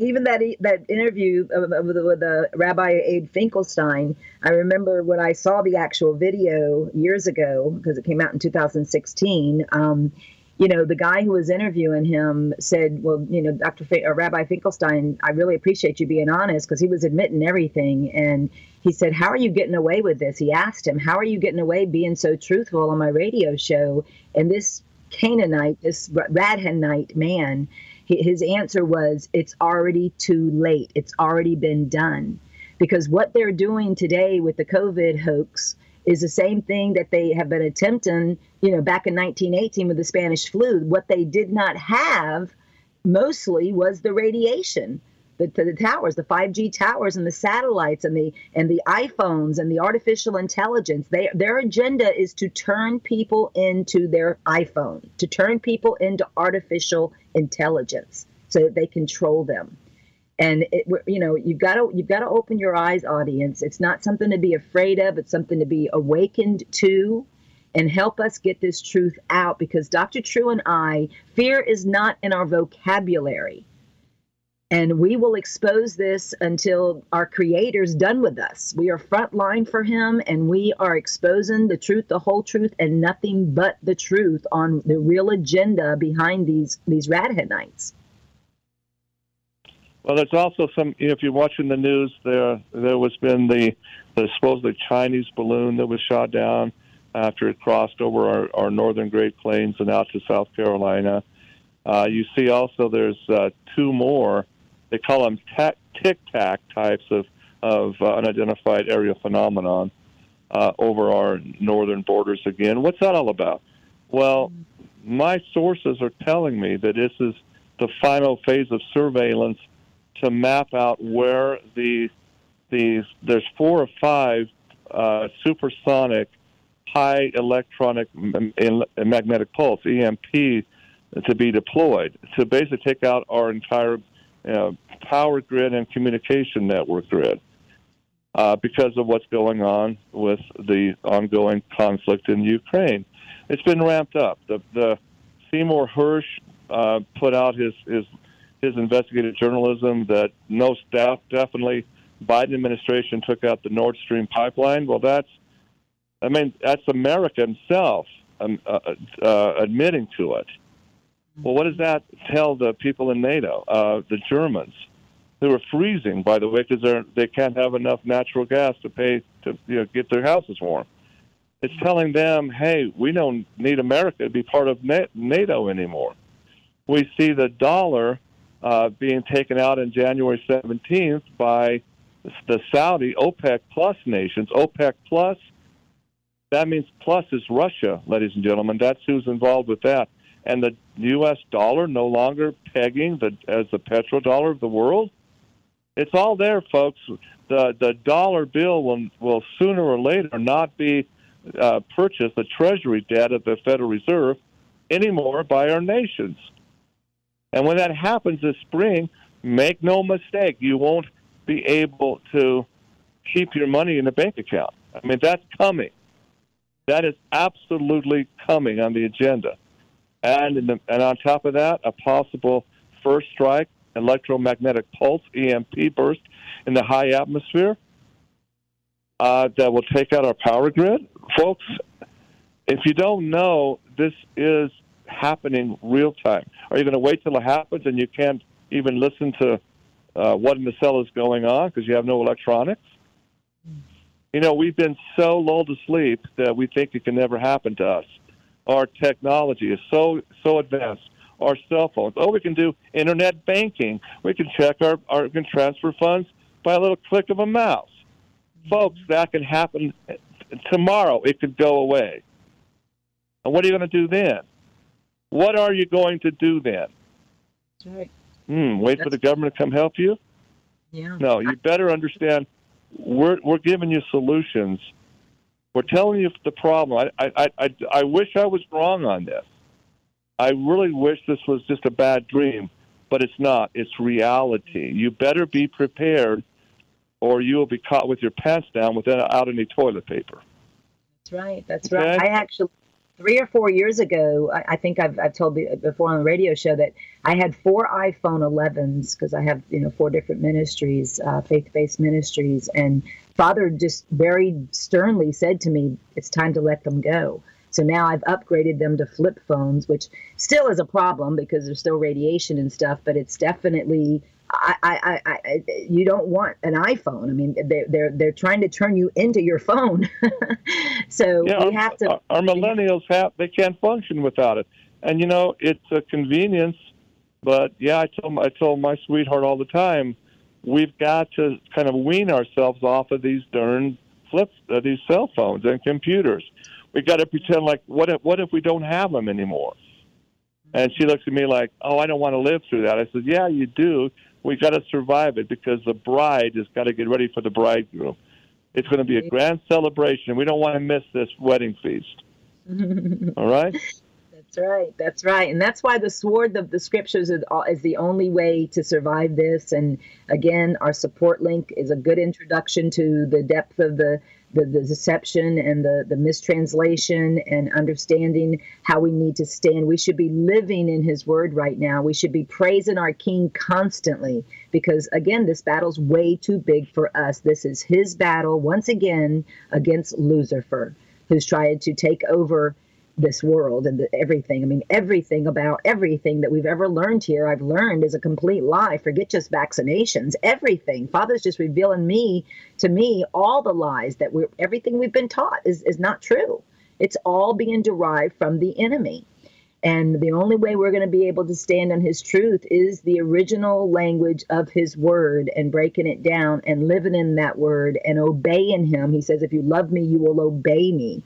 even that that interview with, with the Rabbi Abe Finkelstein, I remember when I saw the actual video years ago because it came out in 2016. Um, you know, the guy who was interviewing him said, "Well, you know, Dr. F- uh, Rabbi Finkelstein, I really appreciate you being honest because he was admitting everything." And he said, "How are you getting away with this?" He asked him, "How are you getting away being so truthful on my radio show?" And this Canaanite, this Radhanite man his answer was, It's already too late. It's already been done. Because what they're doing today with the COVID hoax is the same thing that they have been attempting, you know, back in 1918 with the Spanish flu. What they did not have mostly was the radiation the, the towers, the 5G towers and the satellites and the and the iPhones and the artificial intelligence. They, their agenda is to turn people into their iPhone, to turn people into artificial intelligence so that they control them. And it, you know, you've got to you've got to open your eyes, audience. It's not something to be afraid of. It's something to be awakened to and help us get this truth out because Dr. True and I, fear is not in our vocabulary. And we will expose this until our Creator's done with us. We are frontline for Him, and we are exposing the truth, the whole truth, and nothing but the truth on the real agenda behind these these Radhanites. Well, there's also some. You know, if you're watching the news, there there was been the the supposedly Chinese balloon that was shot down after it crossed over our, our northern Great Plains and out to South Carolina. Uh, you see also there's uh, two more they call them tic tac types of of uh, unidentified aerial phenomenon uh, over our northern borders again. What's that all about? Well, my sources are telling me that this is the final phase of surveillance to map out where the these there's four or five uh, supersonic high electronic magnetic pulse EMP to be deployed to basically take out our entire uh, power grid and communication network grid uh, because of what's going on with the ongoing conflict in Ukraine. It's been ramped up. The, the Seymour Hersh uh, put out his, his his investigative journalism that no staff definitely Biden administration took out the Nord Stream pipeline. Well, that's I mean that's America himself um, uh, uh, admitting to it. Well, what does that tell the people in NATO, uh, the Germans, who are freezing, by the way, because they can't have enough natural gas to pay to you know get their houses warm. It's telling them, hey, we don't need America to be part of NATO anymore. We see the dollar uh, being taken out in January 17th by the Saudi OPEC Plus nations. OPEC Plus That means plus is Russia, ladies and gentlemen. That's who's involved with that. And the U.S. dollar no longer pegging the, as the petrodollar of the world. It's all there, folks. The the dollar bill will will sooner or later not be uh, purchased, the Treasury debt of the Federal Reserve, anymore by our nations. And when that happens this spring, make no mistake, you won't be able to keep your money in a bank account. I mean, that's coming. That is absolutely coming on the agenda. And, the, and on top of that, a possible first strike electromagnetic pulse, EMP burst, in the high atmosphere uh, that will take out our power grid. Folks, if you don't know, this is happening real time. Are you going to wait till it happens and you can't even listen to uh, what in the cell is going on because you have no electronics? You know, we've been so lulled to sleep that we think it can never happen to us. Our technology is so so advanced. Our cell phones. Oh, we can do internet banking. We can check our, our we can transfer funds by a little click of a mouse. Folks, that can happen tomorrow. It could go away. And what are you going to do then? What are you going to do then? That's right. Hmm, wait That's for the government to come help you? Yeah. No, you better understand we're we're giving you solutions. We're telling you the problem. I I I, I wish I was wrong on this. I really wish this was just a bad dream, but it's not. It's reality. You better be prepared, or you will be caught with your pants down without any toilet paper. That's right. That's okay? right. I actually three or four years ago, I, I think I've, I've told before on the radio show that I had four iPhone 11s because I have you know four different ministries, uh, faith-based ministries, and Father just very sternly said to me, "It's time to let them go." So now I've upgraded them to flip phones, which still is a problem because there's still radiation and stuff, but it's definitely I, I, I, you don't want an iPhone. I mean, they're they're they're trying to turn you into your phone. so yeah, we have to. Our, our millennials have they can't function without it, and you know it's a convenience. But yeah, I told I told my sweetheart all the time, we've got to kind of wean ourselves off of these darn flips, uh, these cell phones and computers. We got to pretend like what if what if we don't have them anymore? And she looks at me like, "Oh, I don't want to live through that." I said, "Yeah, you do we got to survive it because the bride has got to get ready for the bridegroom. It's going to be a grand celebration. We don't want to miss this wedding feast. All right? That's right. That's right. And that's why the sword of the scriptures is, is the only way to survive this. And again, our support link is a good introduction to the depth of the the, the deception and the, the mistranslation and understanding how we need to stand. We should be living in his word right now. We should be praising our king constantly because, again, this battle's way too big for us. This is his battle once again against Lucifer, who's trying to take over this world and the, everything. I mean, everything about everything that we've ever learned here, I've learned is a complete lie. Forget just vaccinations. Everything. Father's just revealing me to me all the lies that we're everything we've been taught is, is not true. It's all being derived from the enemy. And the only way we're going to be able to stand on his truth is the original language of his word and breaking it down and living in that word and obeying him. He says, If you love me, you will obey me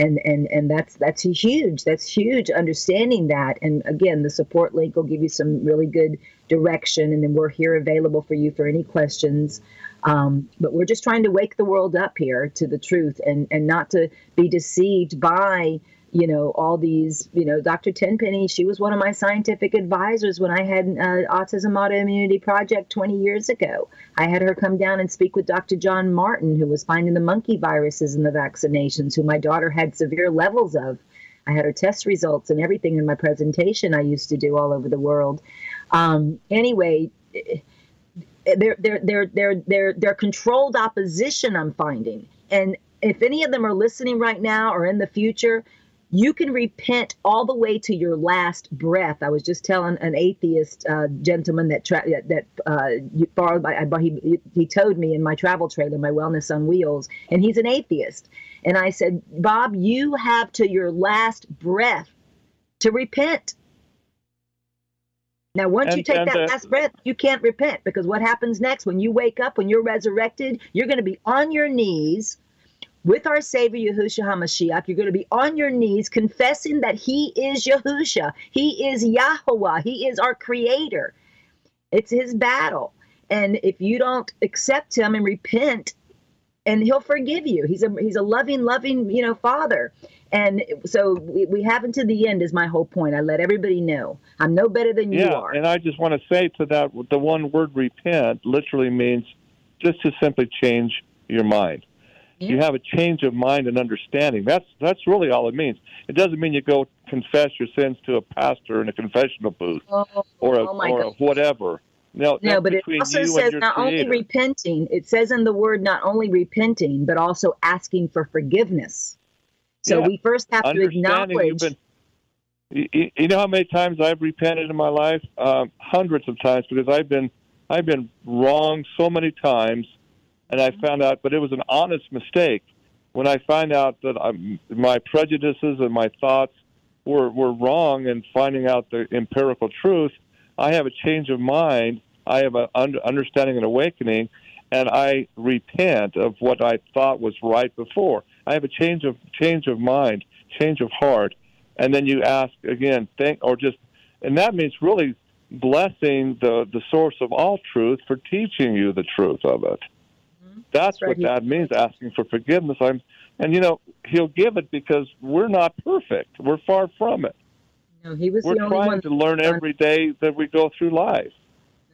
and and and that's that's huge. That's huge understanding that. And again the support link will give you some really good direction and then we're here available for you for any questions. Um, but we're just trying to wake the world up here to the truth and and not to be deceived by you know, all these, you know, Dr. Tenpenny, she was one of my scientific advisors when I had uh, Autism Autoimmunity Project 20 years ago. I had her come down and speak with Dr. John Martin, who was finding the monkey viruses in the vaccinations, who my daughter had severe levels of. I had her test results and everything in my presentation I used to do all over the world. Um, anyway, they're, they're, they're, they're, they're, they're controlled opposition, I'm finding. And if any of them are listening right now or in the future, you can repent all the way to your last breath. I was just telling an atheist uh, gentleman that tra- that uh, borrowed my, he he towed me in my travel trailer, my Wellness on Wheels, and he's an atheist. And I said, Bob, you have to your last breath to repent. Now, once and, you take that uh, last breath, you can't repent because what happens next when you wake up, when you're resurrected, you're going to be on your knees with our Savior Yahushua HaMashiach. You're going to be on your knees confessing that He is Yahusha. He is Yahweh. He is our creator. It's His battle. And if you don't accept Him and repent, and He'll forgive you. He's a He's a loving, loving, you know, Father. And so we, we have until the end is my whole point. I let everybody know I'm no better than yeah, you are. And I just want to say to that, the one word repent literally means just to simply change your mind. Yeah. You have a change of mind and understanding. That's that's really all it means. It doesn't mean you go confess your sins to a pastor in a confessional booth oh, or a, oh or a whatever. No, no, but it also says not only repenting. It says in the word not only repenting, but also asking for forgiveness. So yeah. we first have to acknowledge. Been, you, you, know how many times I've repented in my life? Um, hundreds of times because I've been I've been wrong so many times, and I mm-hmm. found out. But it was an honest mistake when I find out that I'm, my prejudices and my thoughts were were wrong, and finding out the empirical truth. I have a change of mind. I have an understanding and awakening, and I repent of what I thought was right before. I have a change of change of mind, change of heart, and then you ask again, think or just, and that means really blessing the the source of all truth for teaching you the truth of it. That's, right. what that means. Asking for forgiveness. I'm, and you know, He'll give it because we're not perfect. We're far from it. No, He was. We're trying to learn every day that we go through life.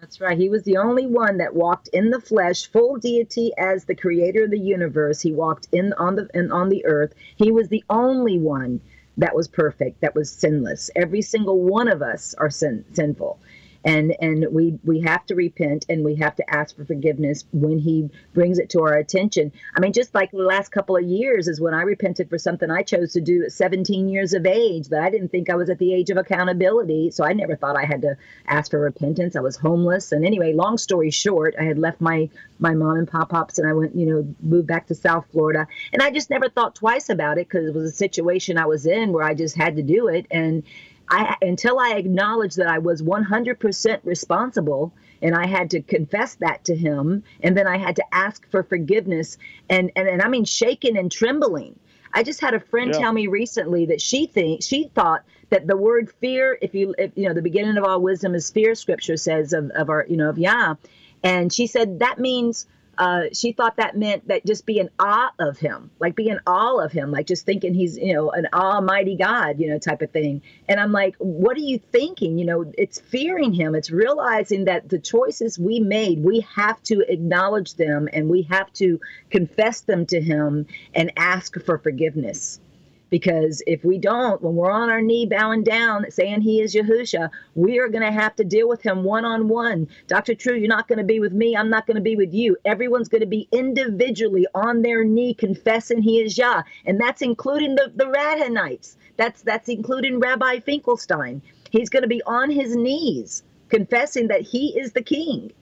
That's right. He was the only one that walked in the flesh, full deity as the creator of the universe. He walked in on the in, on the earth. He was the only one that was perfect, that was sinless. Every single one of us are sin, sinful and and we we have to repent and we have to ask for forgiveness when he brings it to our attention. I mean just like the last couple of years is when i repented for something i chose to do at 17 years of age that i didn't think i was at the age of accountability. So i never thought i had to ask for repentance. I was homeless. And anyway long story short i had left my my mom and pop pops and i went you know moved back to south florida. And i just never thought twice about it because it was a situation i was in where i just had to do it. And I until I acknowledged that I was 100% responsible and I had to confess that to him and then I had to ask for forgiveness and and, and I mean shaking and trembling. I just had a friend yeah. tell me recently that she thinks she thought that the word fear, if you if, you know the beginning of all wisdom is fear, scripture says of, of our you know of Yah, and she said that means uh, she thought that meant that just be in awe of him, like be in awe of him, like just thinking he's, you know, an almighty God, you know, type of thing. And I'm like, what are you thinking? You know, it's fearing him. It's realizing that the choices we made, we have to acknowledge them and we have to confess them to him and ask for forgiveness. Because if we don't, when we're on our knee bowing down saying he is Yahusha, we are going to have to deal with him one on one. Dr. True, you're not going to be with me. I'm not going to be with you. Everyone's going to be individually on their knee confessing he is Yah. And that's including the, the Radhanites. That's, that's including Rabbi Finkelstein. He's going to be on his knees confessing that he is the king,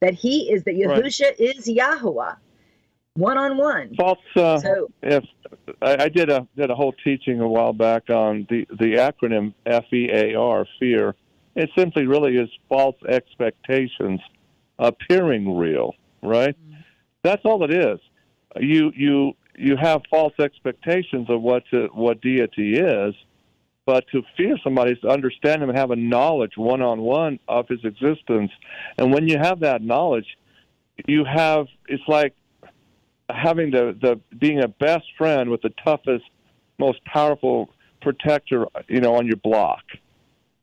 that he is, that Yahusha right. is Yahweh one on one. False. Uh, so, if I, I, did a did a whole teaching a while back on the the acronym F E A R, fear. It simply really is false expectations appearing real, right? Mm-hmm. That's all it is. You you you have false expectations of what to, what deity is, but to fear somebody is to understand him and have a knowledge one on one of his existence. And when you have that knowledge, you have it's like having the the being a best friend with the toughest, most powerful protector, you know, on your block.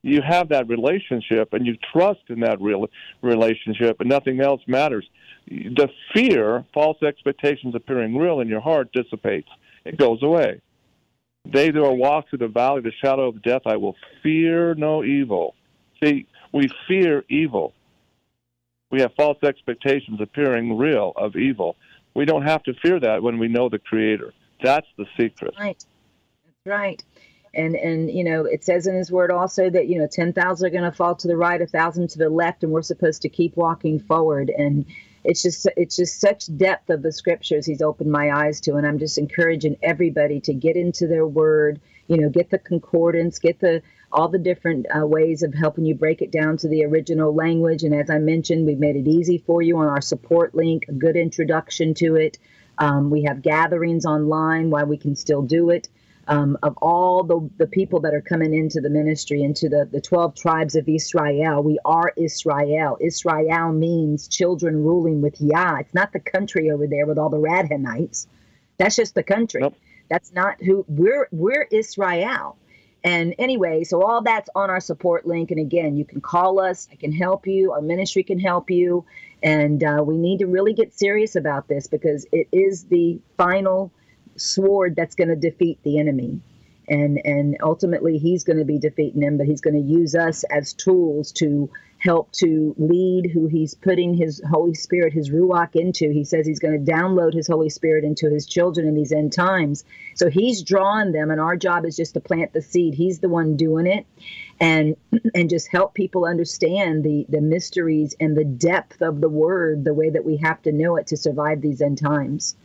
You have that relationship, and you trust in that real relationship, and nothing else matters. The fear, false expectations appearing real in your heart dissipates. It goes away. They that walk through the valley the shadow of death, I will fear no evil. See, we fear evil. We have false expectations appearing real of evil we don't have to fear that when we know the Creator. That's the secret. Right. That's right. And and you know it says in His Word also that you know ten thousand are going to fall to the right, a thousand to the left, and we're supposed to keep walking forward. And it's just it's just such depth of the Scriptures He's opened my eyes to, and I'm just encouraging everybody to get into their Word. You know, get the concordance, get the all the different uh, ways of helping you break it down to the original language. And as I mentioned, we've made it easy for you on our support link, a good introduction to it. Um, we have gatherings online while we can still do it. Um, of all the, the people that are coming into the ministry, into the, the 12 tribes of Israel, we are Israel. Israel means children ruling with Yah. It's not the country over there with all the Radhanites. That's just the country. Nope. That's not who we're we're Israel. And anyway, so all that's on our support link. And again, you can call us. I can help you. Our ministry can help you. And uh, we need to really get serious about this because it is the final sword that's going to defeat the enemy and and ultimately he's going to be defeating him but he's going to use us as tools to help to lead who he's putting his holy spirit his ruach into he says he's going to download his holy spirit into his children in these end times so he's drawing them and our job is just to plant the seed he's the one doing it and and just help people understand the the mysteries and the depth of the word the way that we have to know it to survive these end times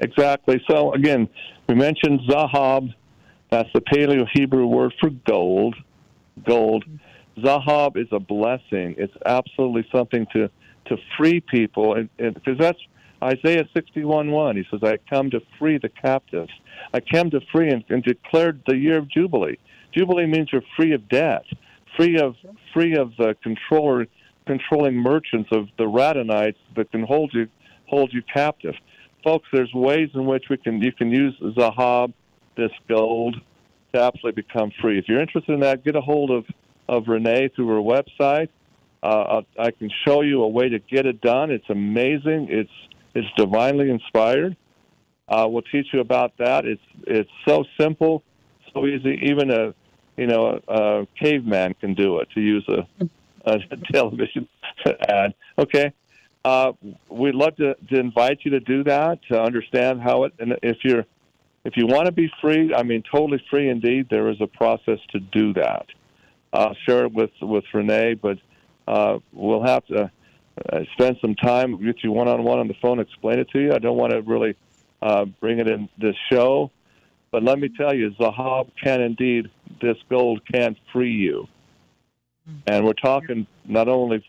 exactly. So again, we mentioned Zahab. That's the Paleo Hebrew word for gold. Gold. Zahab is a blessing. It's absolutely something to to free people, and because that's Isaiah sixty one one. He says, "I come to free the captives. I came to free and, and declared the year of jubilee. Jubilee means you're free of debt, free of free of the controller controlling merchants of the Radhanites that can hold you hold you captive folks, there's ways in which we can you can use Zahab, this gold, to absolutely become free. If you're interested in that, get a hold of of Renee through her website. Uh, I can show you a way to get it done. It's amazing. It's it's divinely inspired. Uh, we'll teach you about that. It's it's so simple, so easy. Even a you know a, a caveman can do it. To use a, a television ad. Okay, uh, we'd love to, to invite you to do that to understand how it. And if you're if you want to be free, I mean totally free indeed. There is a process to do that. I'll share it with with Renee, but uh, we'll have to uh, spend some time with you one on one on the phone, explain it to you. I don't want to really uh, bring it in this show, but let me tell you, Zahab can indeed, this gold can free you. And we're talking not only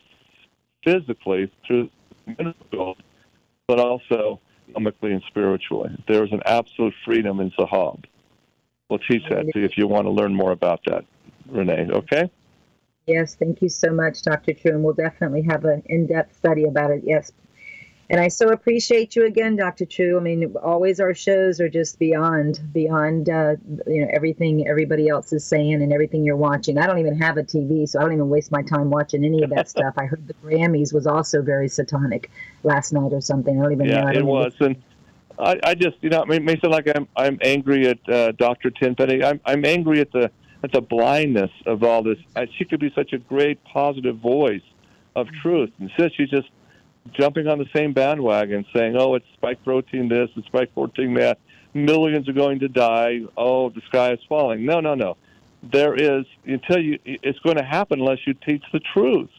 physically through but also economically and spiritually. There is an absolute freedom in Zahab. We'll teach that to you if you want to learn more about that, Renee. Okay? Yes, thank you so much, Dr. True, and we'll definitely have an in-depth study about it. Yes, and I so appreciate you again, Dr. True. I mean, always our shows are just beyond, beyond, uh, you know, everything everybody else is saying and everything you're watching. I don't even have a TV, so I don't even waste my time watching any of that stuff. I heard the Grammys was also very satanic last night or something. I don't even yeah, know. Yeah, it was, and I, I just, you know, it may sound like I'm, I'm angry at uh, Dr. Tenpenny. I'm, I'm angry at the, at the blindness of all this. She could be such a great positive voice of truth, Instead, she's just jumping on the same bandwagon, saying, "Oh, it's spike protein this, it's spike protein that. Millions are going to die. Oh, the sky is falling." No, no, no. There is until you. It's going to happen unless you teach the truth,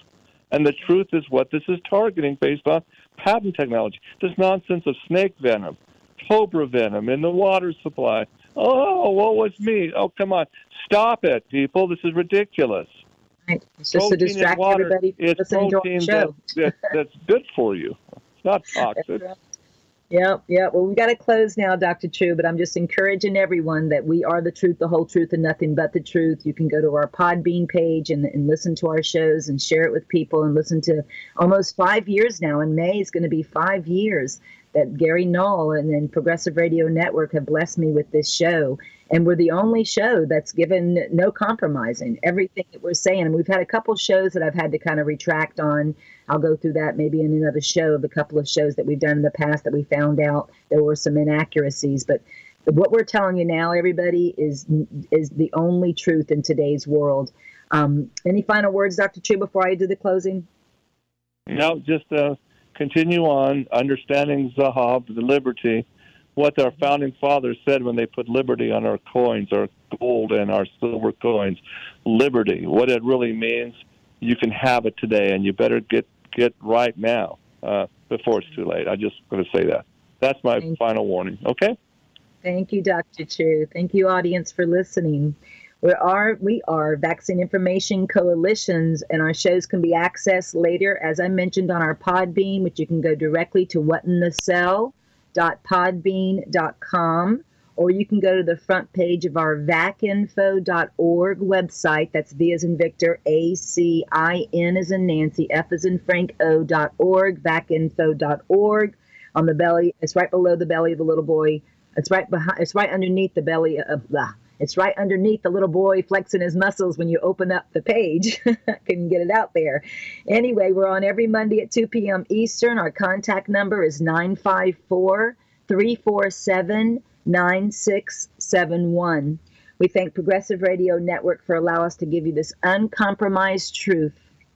and the truth is what this is targeting based on patent technology. This nonsense of snake venom, cobra venom in the water supply. Oh, what was me? Oh, come on, stop it, people! This is ridiculous. Right. It's just to distract water, everybody from listening to our show. That, that, that's good for you. It's not toxic. Yep, yep. Well, we've got to close now, Dr. True, but I'm just encouraging everyone that we are the truth, the whole truth, and nothing but the truth. You can go to our Podbean page and, and listen to our shows and share it with people and listen to almost five years now. In May is going to be five years that Gary Null and then Progressive Radio Network have blessed me with this show. And we're the only show that's given no compromising. Everything that we're saying, and we've had a couple shows that I've had to kind of retract on. I'll go through that maybe in another show of a couple of shows that we've done in the past that we found out there were some inaccuracies. But what we're telling you now, everybody, is is the only truth in today's world. Um, any final words, Dr. True, before I do the closing? No, just uh, continue on understanding Zahab, the liberty, what our founding fathers said when they put liberty on our coins, our gold and our silver coins. Liberty, what it really means, you can have it today, and you better get get right now uh, before it's too late. I just going to say that. That's my Thank final you. warning. Okay. Thank you, Dr. True. Thank you, audience, for listening. We are we are Vaccine Information Coalitions, and our shows can be accessed later, as I mentioned, on our Podbean, which you can go directly to whatinthecell.podbean.com, or you can go to the front page of our vacinfo.org website. That's V as in Victor, A C I N as in Nancy, F as in Frank O dot org, vacinfo.org. On the belly, it's right below the belly of the little boy. It's right behind. It's right underneath the belly of the. It's right underneath the little boy flexing his muscles when you open up the page. Couldn't get it out there. Anyway, we're on every Monday at 2 p.m. Eastern. Our contact number is 954 347 9671. We thank Progressive Radio Network for allowing us to give you this uncompromised truth.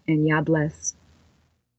And Yah bless.